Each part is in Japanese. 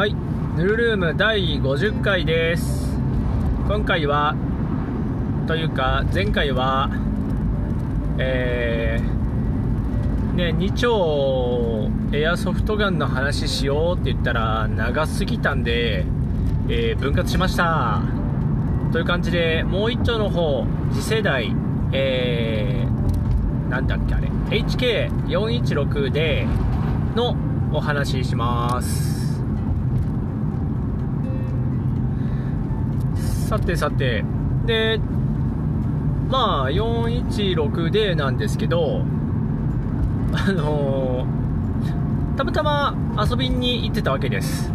はい、ヌルルーム第50回です。今回は、というか、前回は、えー、ね、2丁エアソフトガンの話しようって言ったら長すぎたんで、えー分割しました。という感じで、もう1丁の方、次世代、えー、なんだっけあれ、HK416 でのお話しします。さてさて、で、まあ、416D なんですけど、あのーたまたま遊びに行ってたわけです。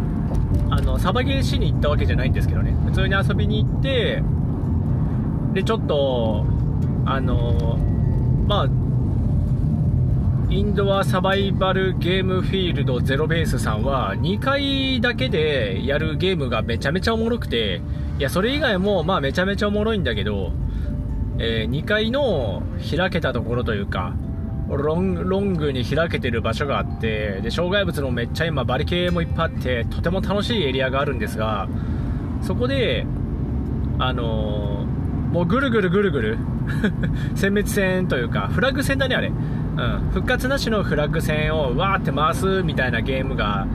あの、サバゲーしに行ったわけじゃないんですけどね、普通に遊びに行って、で、ちょっと、あのーまあ、インドアサバイバルゲームフィールドゼロベースさんは2回だけでやるゲームがめちゃめちゃおもろくて、いや、それ以外もまあめちゃめちゃおもろいんだけど、え2階の開けたところというか、ロンロングに開けてる場所があって、で、障害物のめっちゃ今バリケーもいっぱいあって、とても楽しいエリアがあるんですが、そこで、あのーもうぐるぐるぐるぐる、殲滅戦というか、フラッグ戦だね、あれ。うん。復活なしのフラッグ戦をわーって回すみたいなゲームが、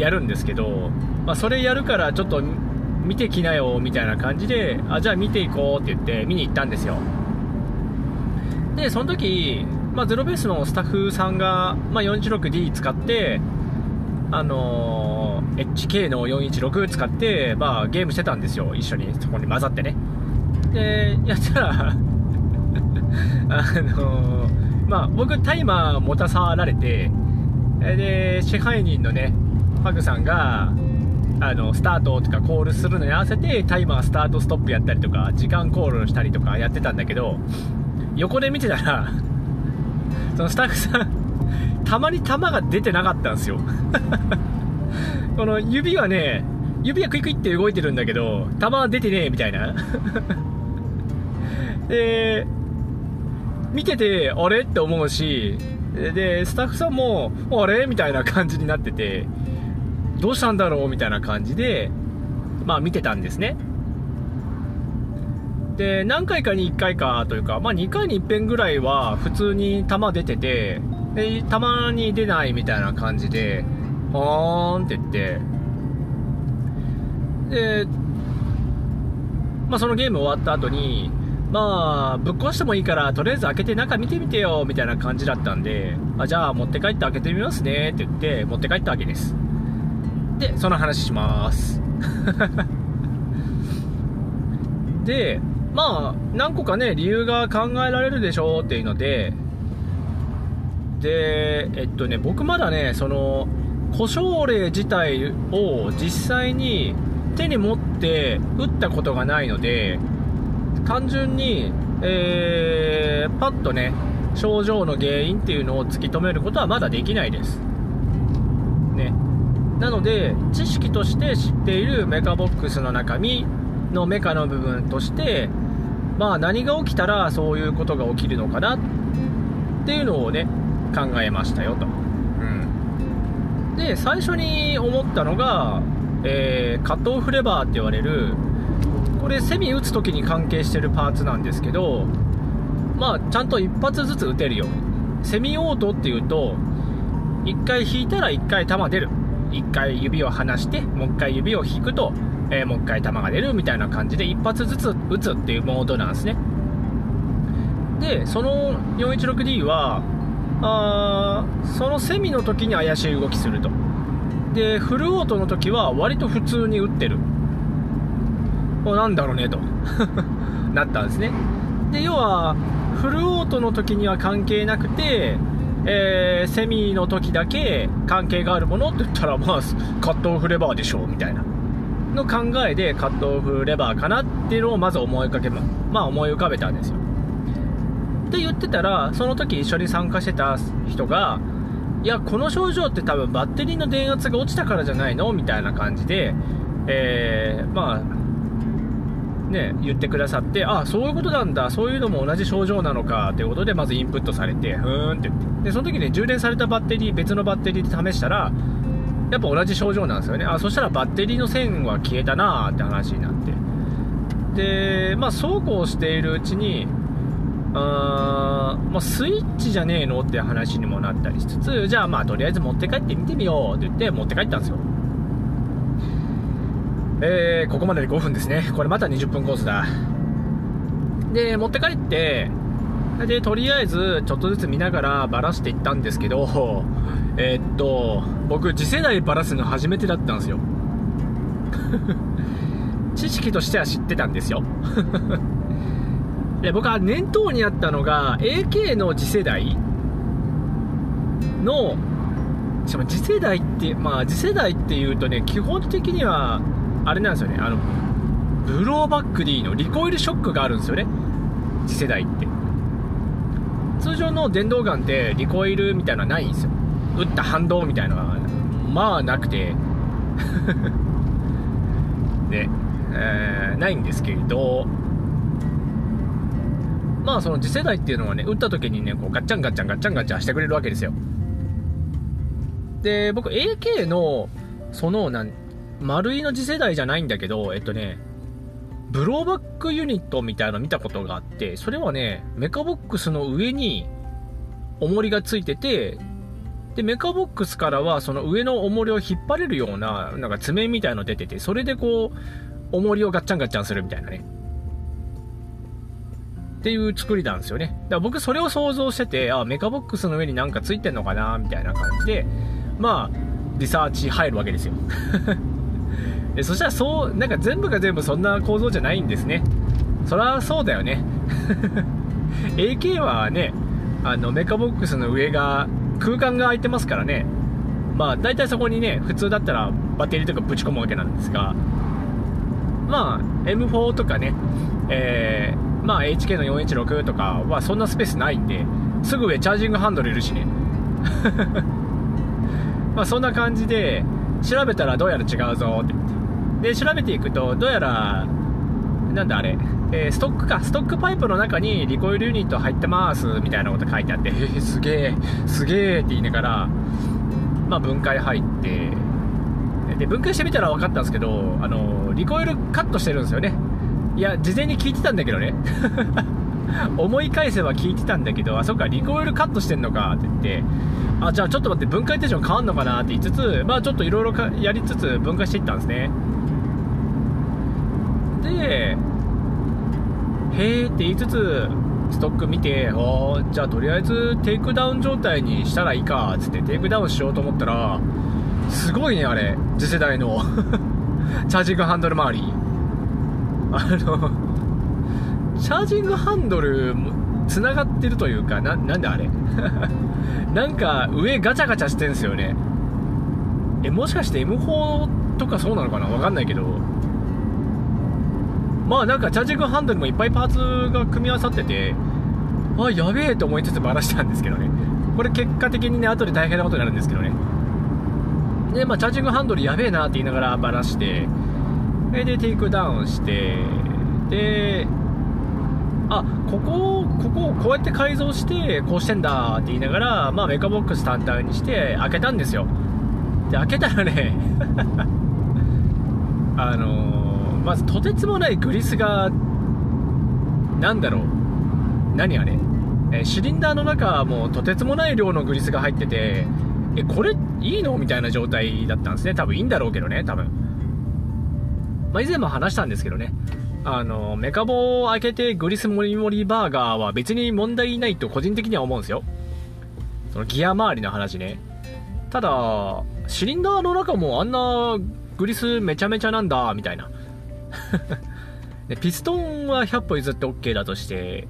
やるんですけど、まあ、それやるからちょっと見てきなよみたいな感じで、あ、じゃあ見ていこうって言って見に行ったんですよ。で、その時、まあ、ゼロベースのスタッフさんが、まあ、416D 使って、あのー HK の416使って、まあ、ゲームしてたんですよ。一緒にそこに混ざってね。で、やったら、あのーまあ、僕タイマー持たさられて、で、支配人のね、パグさんが、あの、スタートとかコールするのに合わせて、タイマースタートストップやったりとか、時間コールしたりとかやってたんだけど、横で見てたら、そのスタッフさん、たまに弾が出てなかったんですよ。この指はね、指はクイクイって動いてるんだけど、弾は出てねえみたいな。で、見てて、あれ？って思うし、で、スタッフさんも、あれ？みたいな感じになってて、どうしたんだろう？みたいな感じで、まあ見てたんですね。で、何回かに1回かというか、まあ2回に1遍ぐらいは普通に弾出てて、で、たまに出ないみたいな感じで、はーんって言って、で、まあそのゲーム終わった後に、まあ、ぶっ壊してもいいから、とりあえず開けて中見てみてよ、みたいな感じだったんで、あじゃあ持って帰って開けてみますね、って言って、持って帰ったわけです。で、その話します。で、まあ、何個かね、理由が考えられるでしょうっていうので、で、えっとね、僕まだね、その、故障例自体を実際に手に持って打ったことがないので、単純に、えーパッとね、症状の原因っていうのを突き止めることはまだできないです。ね。なので、知識として知っているメカボックスの中身のメカの部分として、まあ何が起きたらそういうことが起きるのかなっていうのをね、考えましたよと。うん。で、最初に思ったのが、えーカットオフレバーって言われる、これセミ打つ時に関係してるパーツなんですけどまあちゃんと一発ずつ打てるよ。セミオートっていうと1回引いたら1回弾出る。1回指を離してもう1回指を引くと、えーもう1回弾が出るみたいな感じで一発ずつ打つっていうモードなんですね。でその 416D はあそのセミの時に怪しい動きすると。でフルオートの時は割と普通に打ってる。おなんだろうねと。なったんですね。で要はフルオートの時には関係なくて、えーセミの時だけ関係があるものって言ったらまあカットオフレバーでしょうみたいな。の考えでカットオフレバーかなっていうのをまず思いかけままあ思い浮かべたんですよ。って言ってたらその時一緒に参加してた人がいやこの症状って多分バッテリーの電圧が落ちたからじゃないのみたいな感じでえーまあね、言ってくださって、あそういうことなんだ、そういうのも同じ症状なのかということで、まずインプットされて、ふーんって言って、でその時ね、充電されたバッテリー、別のバッテリーで試したら、やっぱ同じ症状なんですよね。あそしたらバッテリーの線は消えたなーって話になって。でまあそうこうしているうちにあまあ、スイッチじゃねえの？って話にもなったりしつつじゃあまあとりあえず持って帰って見てみようって言って持って帰ったんですよ。えー、ここまでで5分ですね。これまた20分コースだ。で持って帰ってでとりあえずちょっとずつ見ながらバラしていったんですけど えー、っと僕次世代バラすの初めてだったんですよ。知識としては知ってたんですよ。で僕は念頭にあったのが AK の次世代のしかも次世代ってまあ次世代っていうとね基本的にはあれなんですよね。あのブローバックでいいのリコイルショックがあるんですよね。次世代って。通常の電動ガンってリコイルみたいなのはないんですよ。撃った反動みたいなのはまあなくて。ね、えー、ないんですけれどまあその次世代っていうのはね撃った時にねこうガッチャンガッチャンガッチャンガッチャンしてくれるわけですよ。で僕 AK のそのなん丸いの次世代じゃないんだけどえっとねブローバックユニットみたいなの見たことがあってそれはねメカボックスの上に重りがついててでメカボックスからはその上の重りを引っ張れるようななんか爪みたいの出ててそれでこう重りをガッチャンガッチャンするみたいなねっていう作りなんですよね。だから僕それを想像してて、あ、メカボックスの上になんかついてんのかなみたいな感じで、まあ、リサーチ入るわけですよ。でそしたらそう、なんか全部が全部そんな構造じゃないんですね。そりゃそうだよね。AK はね、あの、メカボックスの上が空間が空いてますからね。まあ、大体そこにね、普通だったらバッテリーとかぶち込むわけなんですが、まあ、M4 とかね、えー、まあ HK の416とかはそんなスペースないんですぐ上チャージングハンドルいるしね まあそんな感じで調べたらどうやら違うぞってで調べていくとどうやらなんだあれ、えー、ストックかストックパイプの中にリコイルユニット入ってますみたいなこと書いてあってえー、すげえすげえって言いながらまあ分解入ってで分解してみたら分かったんですけどあのリコイルカットしてるんですよねいや、事前に聞いてたんだけどね。思い返せば聞いてたんだけど、あ、そっか、リコイルカットしてんのかって言って、あ、じゃあちょっと待って、分解テンション変わんのかなって言いつつ、まあちょっといろいろやりつつ分解していったんですね。で、へーって言いつつ、ストック見て、おじゃあとりあえずテイクダウン状態にしたらいいか、つってテイクダウンしようと思ったら、すごいね、あれ。次世代の チャージングハンドル周り。あのチャージングハンドルつながってるというかななんであれ？なんか上ガチャガチャしてんすよねえもしかして M4 とかそうなのかな？わかんないけどまあなんかチャージングハンドルもいっぱいパーツが組み合わさっててあやべえと思いつつバラしたんですけどね。これ結果的にね後で大変なことになるんですけどね。でまあチャージングハンドルやべえなって言いながらバラしてでテイクダウンしてであここここをこうやって改造してこうしてんだって言いながら、まあ、メカボックス単体にして開けたんですよ。で開けたらね あのー、まずとてつもないグリスがなんだろう。何あれ。えシリンダーの中もとてつもない量のグリスが入っててえこれいいの？みたいな状態だったんですね。多分いいんだろうけどね。多分。まあ、以前も話したんですけどね、あの、メカボを開けてグリスモリモリバーガーは別に問題ないと個人的には思うんですよ。そのギア周りの話ね。ただ、シリンダーの中もあんなグリスめちゃめちゃなんだ、みたいな。でピストンは100歩譲って OK だとして、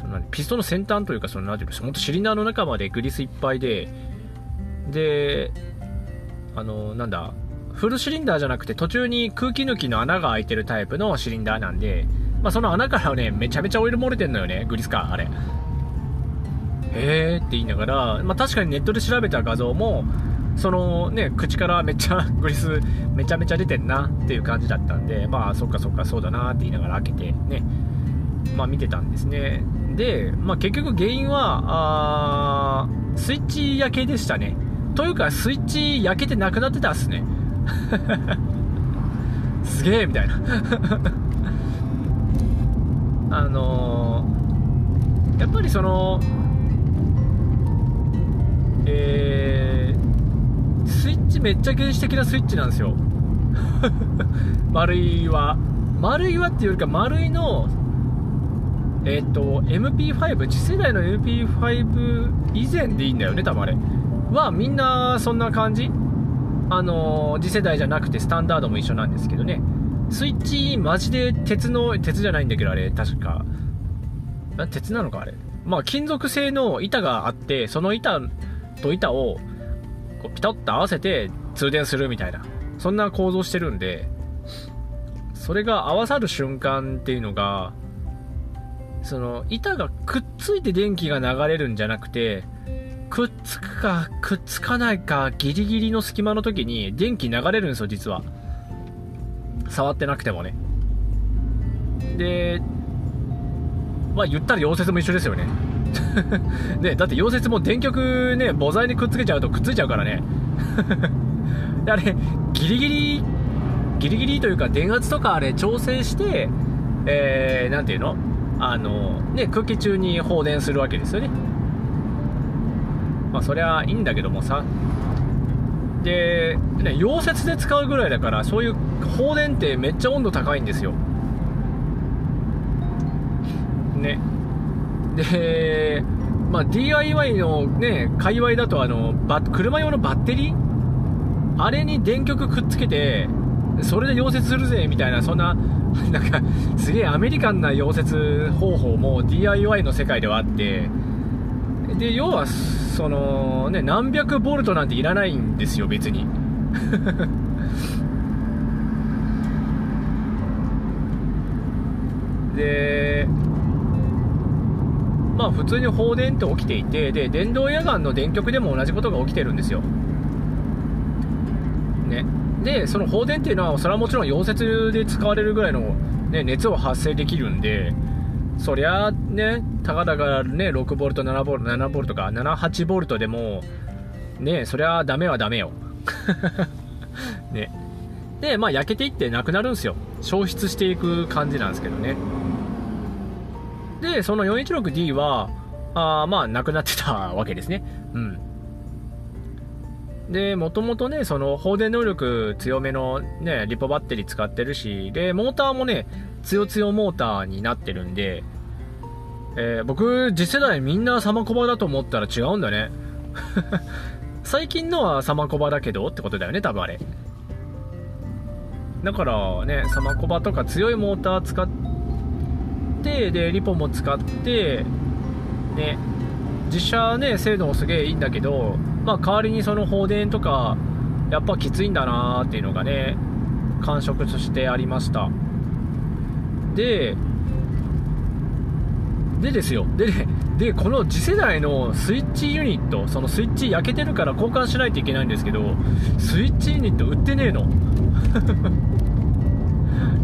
そのピストンの先端というか、その、なんていうか、本当シリンダーの中までグリスいっぱいで、で、あの、なんだ、フルシリンダーじゃなくて途中に空気抜きの穴が開いてるタイプのシリンダーなんで、まあ、その穴からね、めちゃめちゃオイル漏れてんのよね、グリスか、あれ。へーって言いながら、まあ、確かにネットで調べた画像も、そのね、口からめっちゃ グリスめちゃめちゃ出てんなっていう感じだったんで、まあそっかそっかそうだなって言いながら開けてね、まあ見てたんですね。で、まあ結局原因は、あスイッチ焼けでしたね。というかスイッチ焼けてなくなってたっすね すげえみたいな あのー、やっぱりそのえー、スイッチめっちゃ原始的なスイッチなんですよ。丸いは丸いはっていうよりか丸いのえっ、ー、と MP5 次世代の MP5 以前でいいんだよね多分あれ。はみんなそんな感じ？あの次世代じゃなくてスタンダードも一緒なんですけどね。スイッチマジで鉄の鉄じゃないんだけどあれ確か。鉄なのかあれ？まあ金属製の板があってその板と板をこうピタッと合わせて通電するみたいなそんな構造してるんでそれが合わさる瞬間っていうのがその板がくっついて電気が流れるんじゃなくてくっつくかくっつかないかギリギリの隙間の時に電気流れるんですよ実は。触ってなくてもね。でまあ言ったら溶接も一緒ですよね。ねだって溶接も電極ね母材にくっつけちゃうとくっついちゃうからね。あれギリギリギリギリというか電圧とかあれ調整してえー、ていうの？あのね空気中に放電するわけですよね。まあそりゃいいんだけどもさ。で、ね、溶接で使うぐらいだからそういう放電ってめっちゃ温度高いんですよねで、まあ、DIY のね界隈だとあの車用のバッテリー？あれに電極くっつけてそれで溶接するぜみたいなそんな なんかすげえアメリカンな溶接方法も DIY の世界ではあって。で要はそのね何百ボルトなんていらないんですよ別に。でまあ普通に放電って起きていてで電動野眼の電極でも同じことが起きてるんですよ。ね。でその放電っていうのはそれはもちろん溶接で使われるぐらいの、ね、熱を発生できるんでそりゃねたかだかね6ボルト7ボルト7ボルトか78ボルトでもねそりゃダメはダメよ。ね。でまあ焼けていってなくなるんですよ。消失していく感じなんですけどね。でその 416D はあまあなくなってたわけですねうんで、もともとね、その放電能力強めのね、リポバッテリー使ってるし、で、モーターもね、強強モーターになってるんで、えー、僕、次世代みんなサマコバだと思ったら違うんだね。最近のはサマコバだけどってことだよね、多分あれ。だからね、サマコバとか強いモーター使って、で、リポも使って、ね、実写ね、精度もすげえいいんだけど、まあ、代わりにその放電とかやっぱきついんだなーっていうのがね感触としてありました。ででですよ。ででこの次世代のスイッチユニットそのスイッチ焼けてるから交換しないといけないんですけどスイッチユニット売ってねえの。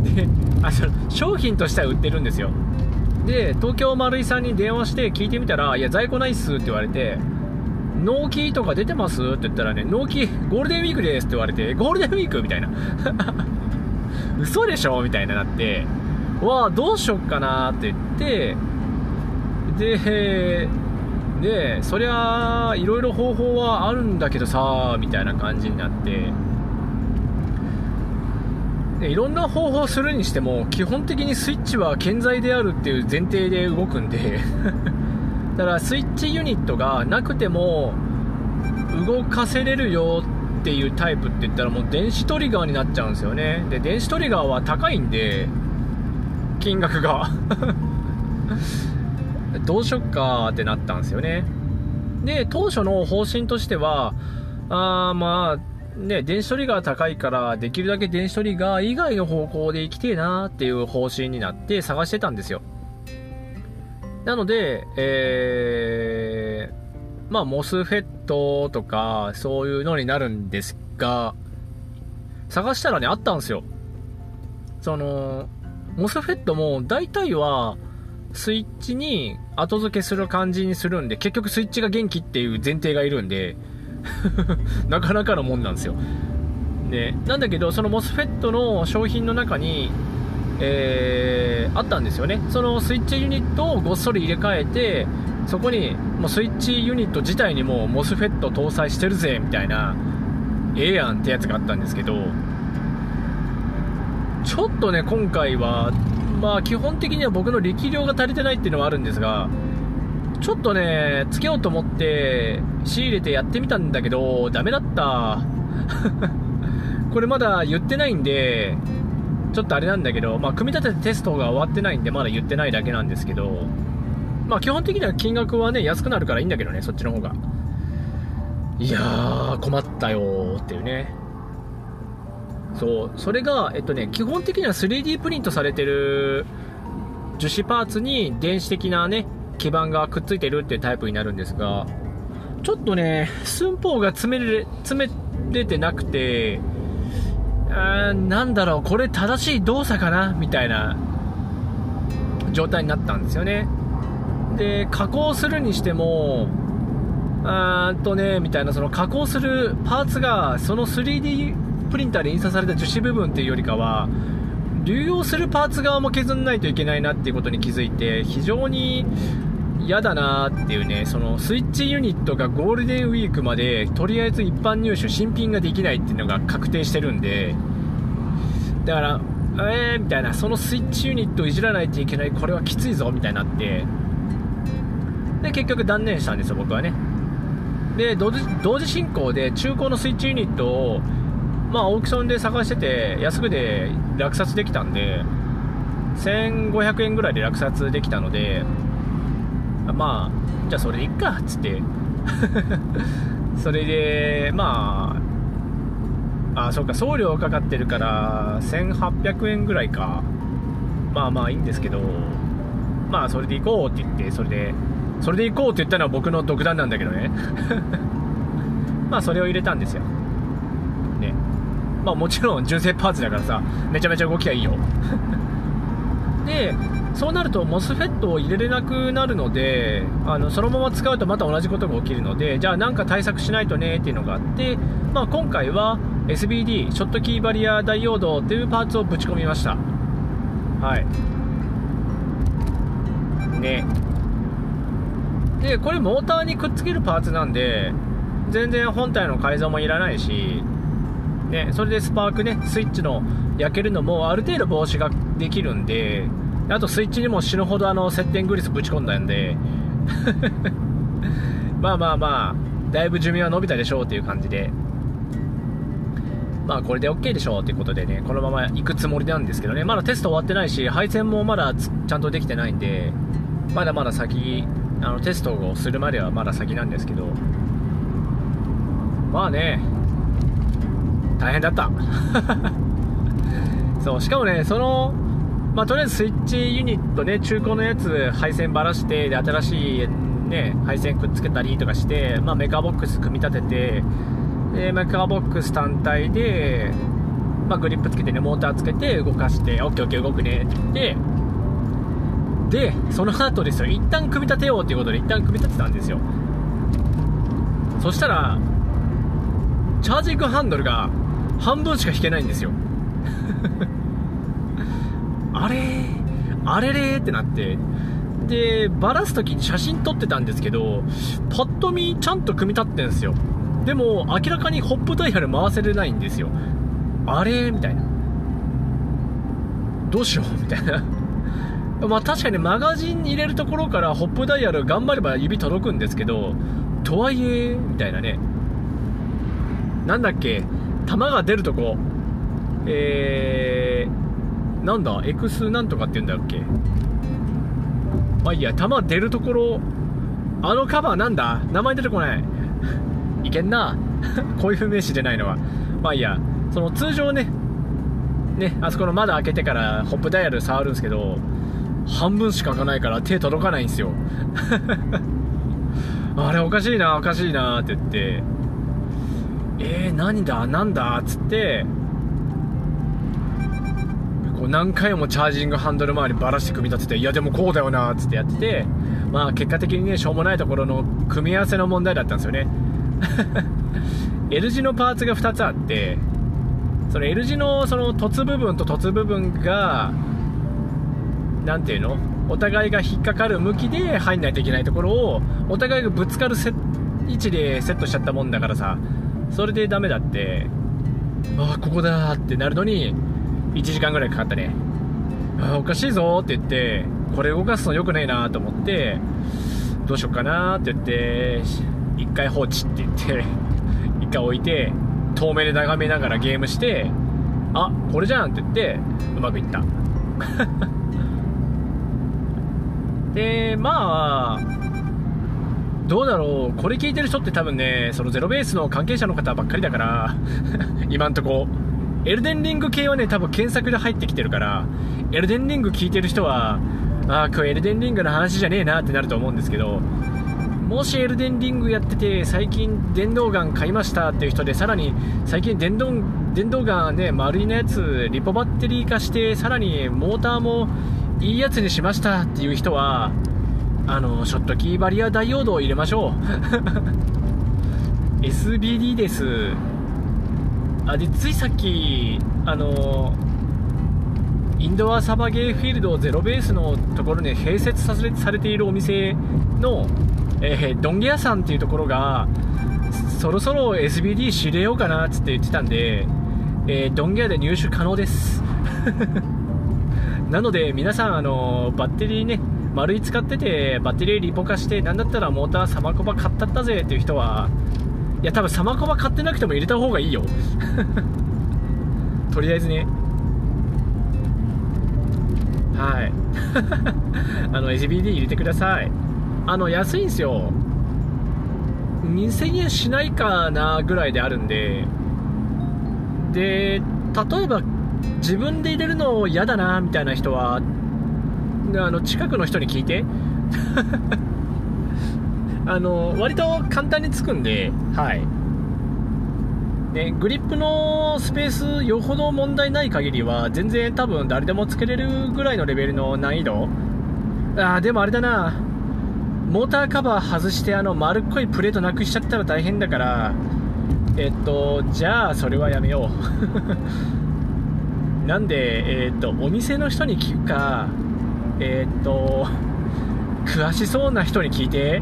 で あそ商品としては売ってるんですよ。で東京丸井さんに電話して聞いてみたら「いや在庫ないっす」って言われて納期とか出てます？って言ったらね、納期ゴールデンウィークですって言われて、ゴールデンウィークみたいな。嘘でしょ？みたいななって、わあ、どうしよっかなって言って、で、で、そりゃ、いろいろ方法はあるんだけどさ、みたいな感じになって、いろんな方法するにしても、基本的にスイッチは健在であるっていう前提で動くんで。だからスイッチユニットがなくても動かせれるよっていうタイプって言ったらもう電子トリガーになっちゃうんですよね。で電子トリガーは高いんで金額が。どうしよっかってなったんですよね。で当初の方針としてはあまあね電子トリガー高いからできるだけ電子トリガー以外の方向で行きてえなっていう方針になって探してたんですよなので、えー、まあ、モスフェットとか、そういうのになるんですが、探したらね、あったんですよ。その、モスフェットも大体は、スイッチに後付けする感じにするんで、結局スイッチが元気っていう前提がいるんで、なかなかのもんなんですよ。で、なんだけど、その MOSFET の商品の中に、えー、あったんですよね。そのスイッチユニットをごっそり入れ替えて、そこにもうスイッチユニット自体にも MOSFET 搭載してるぜみたいなええやんってやつがあったんですけどちょっとね今回はまあ基本的には僕の力量が足りてないっていうのはあるんですがちょっとねつけようと思って仕入れてやってみたんだけどダメだった これまだ言ってないんでちょっとあれなんだけど、まあ、組み立ててテストが終わってないんでまだ言ってないだけなんですけどまあ基本的には金額はね、安くなるからいいんだけどね、そっちの方が。いやー、困ったよーっていうね。そう、それが、えっとね、基本的には 3D プリントされてる樹脂パーツに電子的なね、基板がくっついてるっていうタイプになるんですが、ちょっとね、寸法が詰めれ、詰めれてなくて、あなんだろう、これ正しい動作かなみたいな状態になったんですよね。で、加工するにしても、あーとね、みたいな、その加工するパーツが、その 3D プリンターで印刷された樹脂部分っていうよりかは、流用するパーツ側も削らないといけないなっていうことに気づいて、非常に嫌だなっていうね、そのスイッチユニットがゴールデンウィークまで、とりあえず一般入手、新品ができないっていうのが確定してるんで、だから、えーみたいな、そのスイッチユニットをいじらないといけない、これはきついぞみたいになって、で、結局断念したんですよ、僕はね。で、同時同時進行で中古のスイッチユニットを、まあ、オークションで探してて、安くで落札できたんで、1500円ぐらいで落札できたので、まあ、じゃあそれでいっか、っつって。それで、まあ、あ、そっか、送料かかってるから、1800円ぐらいか。まあまあいいんですけど、まあそれで行こうって言って、それでそれで行こうって言ったのは僕の独断なんだけどね。まあそれを入れたんですよ。ね。まあもちろん純正パーツだからさめちゃめちゃ動きはいいよ。でそうなると MOSFET を入れれなくなるのであのそのまま使うとまた同じことが起きるのでじゃあなんか対策しないとねっていうのがあって、まあ、今回は SBD ショットキーバリアダイオードというパーツをぶち込みました。はい。ね。でこれモーターにくっつけるパーツなんで全然本体の改造もいらないし、ね、それでスパークねスイッチの焼けるのもある程度防止ができるんであとスイッチにも死ぬほどあの接点グリスぶち込んだんで。まあまあまあだいぶ寿命は伸びたでしょうっていう感じで。まあこれで OK でしょうということでねこのまま行くつもりなんですけどね。まだテスト終わってないし配線もまだちゃんとできてないんでまだまだ先あのテストをするまではまだ先なんですけど。まあね大変だった。そうしかもねそのまあ、とりあえずスイッチユニットね中古のやつ配線ばらしてで新しいね配線くっつけたりとかして、まあ、メカボックス組み立ててでメカボックス単体で、まあ、グリップつけてねモーターつけて動かして OKOK 動くねって言ってで、その後ですよ、一旦組み立てようということで一旦組み立てたんですよ。そしたら、チャージングハンドルが半分しか引けないんですよ。あれ？あれれってなって、で、バラす時に写真撮ってたんですけど、パッと見ちゃんと組み立ってんですよ。でも、明らかにホップダイヤル回せれないんですよ。あれみたいな。どうしようみたいな。まあ確かにマガジンに入れるところからホップダイヤル頑張れば指届くんですけど、とはいえ、みたいなね。なんだっけ、弾が出るとこ、えー、なんだ、エクスなんとかって言うんだっけ？まあいいや、弾出るところ、あのカバーなんだ？名前出てこない。いけんな。こういう名詞出ないのは。まあいいや、その通常ね、ね、あそこの窓開けてからホップダイヤル触るんですけど、半分しか開かないから手届かないんですよ あれおかしいなおかしいなって言ってえー、何だ？何だ？っつってこう何回もチャージングハンドル周りばらして組み立てていやでもこうだよなっつってやっててまあ結果的にねしょうもないところの組み合わせの問題だったんですよね。L 字のパーツが2つあってその L 字のその凸部分と凸部分が何ていうの？お互いが引っかかる向きで入んないといけないところをお互いがぶつかる位置でセットしちゃったもんだからさそれでダメだってああここだってなるのに1時間ぐらいかかったね。あおかしいぞって言ってこれ動かすの良くないなと思ってどうしよっかなって言って1回放置って言って1回置いて遠目で眺めながらゲームしてあこれじゃんって言ってうまくいった。でまあどうだろう。これ聞いてる人って多分ねそのゼロベースの関係者の方ばっかりだから 今んとこ。エルデンリング系はね多分検索で入ってきてるからエルデンリング聞いてる人はああ今日エルデンリングの話じゃねえなってなると思うんですけどもしエルデンリングやってて最近電動ガン買いましたっていう人でさらに最近電動電動ガンね丸いのやつリポバッテリー化してさらにモーターもいいやつにしましたっていう人はあのショットキーバリアダイオードを入れましょう。SBD です。あでついさっきあのインドアサバゲーフィールドゼロベースのところに併設されているお店の、えー、ドンゲ屋さんっていうところがそろそろ SBD 知れようかなっつって言ってたんで、えー、ドンゲ屋で入手可能です。なので皆さんあのバッテリーね丸い使っててバッテリーリポ化してなんだったらモーターサマコバ買ったったぜっていう人はいや多分サマコバ買ってなくても入れた方がいいよ。とりあえずね。はい。あの SBD 入れてください。あの安いんですよ。2000円しないかなぐらいであるんで。で例えば自分で入れるの嫌だなみたいな人はあの近くの人に聞いて。あの割と簡単につくんではい。ね、グリップのスペースよほど問題ない限りは全然多分誰でもつけれるぐらいのレベルの難易度。あでもあれだな。モーターカバー外してあの丸っこいプレートなくしちゃったら大変だからえっとじゃあそれはやめよう。なんで、えー、っと、お店の人に聞くか、えー、っと、詳しそうな人に聞いて。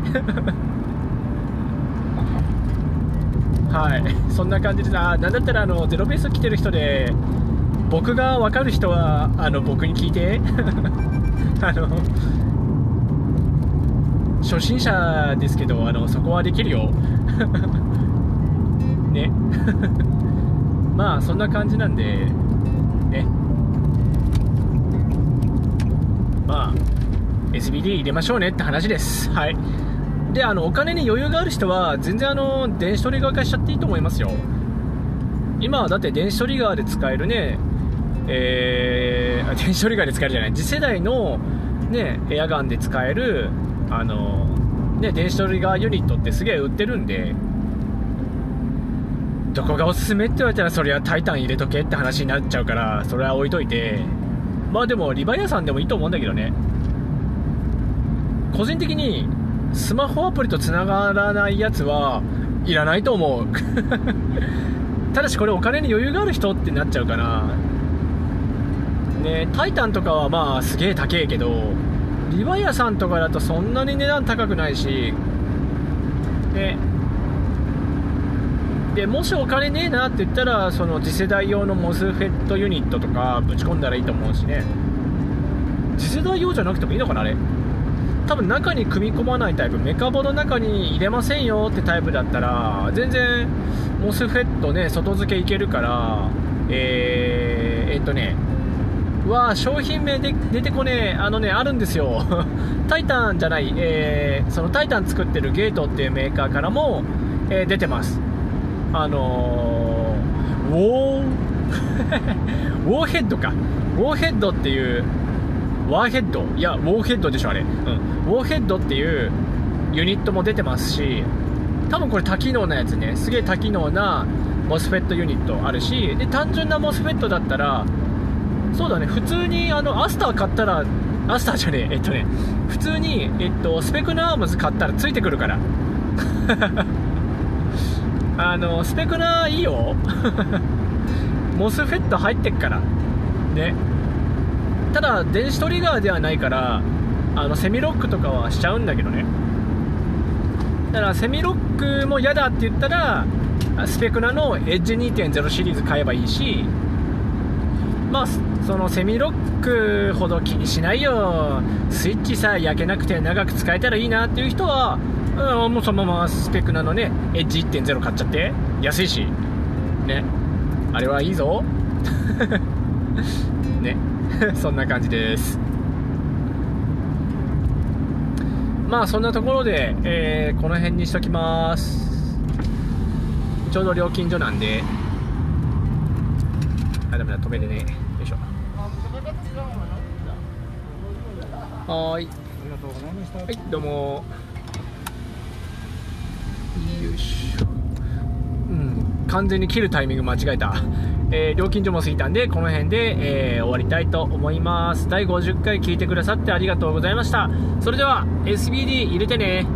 はい、そんな感じで、あ、なんだったら、あの、ゼロベース来てる人で、僕が分かる人は、あの、僕に聞いて。あの、初心者ですけど、あの、そこはできるよ。ね。まあ、そんな感じなんで、ねまあ SBD 入れましょうねって話です。はい。であのお金に余裕がある人は全然あの電子トリガー化しちゃっていいと思いますよ。今はだって電子トリガーで使えるねえー、電子トリガーで使えるじゃない。次世代のねエアガンで使えるあのね電子トリガーユニットってすげえ売ってるんでどこがおすすめって言われたらそれはタイタン入れとけって話になっちゃうからそれは置いといて。まあでもリバイアさんでもいいと思うんだけどね。個人的にスマホアプリと繋がらないやつはいらないと思う。ただしこれお金に余裕がある人ってなっちゃうかな。ねタイタンとかはまあすげえ高えけどリバイアさんとかだとそんなに値段高くないし。ね。でもしお金ねえなって言ったらその次世代用のモスフェットユニットとかぶち込んだらいいと思うしね。次世代用じゃなくてもいいのかなあれ。多分中に組み込まないタイプ。メカボの中に入れませんよってタイプだったら全然モスフェットね外付けいけるからえー、えっとねうわ商品名で出てこねえあのねあるんですよ。タイタンじゃない、えー、そのタイタン作ってるゲートっていうメーカーからも、えー、出てます。あのー、ウォー ウォーヘッドか。ウォーヘッドっていうワーヘッドいやウォーヘッドでしょあれ、うん、ウォーヘッドっていうユニットも出てますし多分これ多機能なやつね。すげえ多機能なモスフェットユニットあるしで単純なモスフェットだったらそうだね。普通にあのアスター買ったらアスターじゃねえ。えっとね。普通に、えっと、スペクナームズ買ったらついてくるから。あのスペクナーいいよモスフェット入ってっから。ね。ただ電子トリガーではないからあのセミロックとかはしちゃうんだけどね。だからセミロックも嫌だって言ったらスペクナのエッジ2.0シリーズ買えばいいしまあそのセミロックほど気にしないよ。スイッチさえ焼けなくて長く使えたらいいなっていう人は、うん、もうそのままスペクナのねエッジ1.0買っちゃって安いし。ね。あれはいいぞ。ね。そんな感じです。まあそんなところで、えー、この辺にしときます。ちょうど料金所なんで。あダメだ止めれね。よいしょ。はい。ありがとうございました。はいどうも。よいしょ。うん完全に切るタイミング間違えた。えー料金所も過ぎたんでこの辺で、えー終わりたいと思います。第50回聞いてくださってありがとうございました。それでは SBD 入れてね。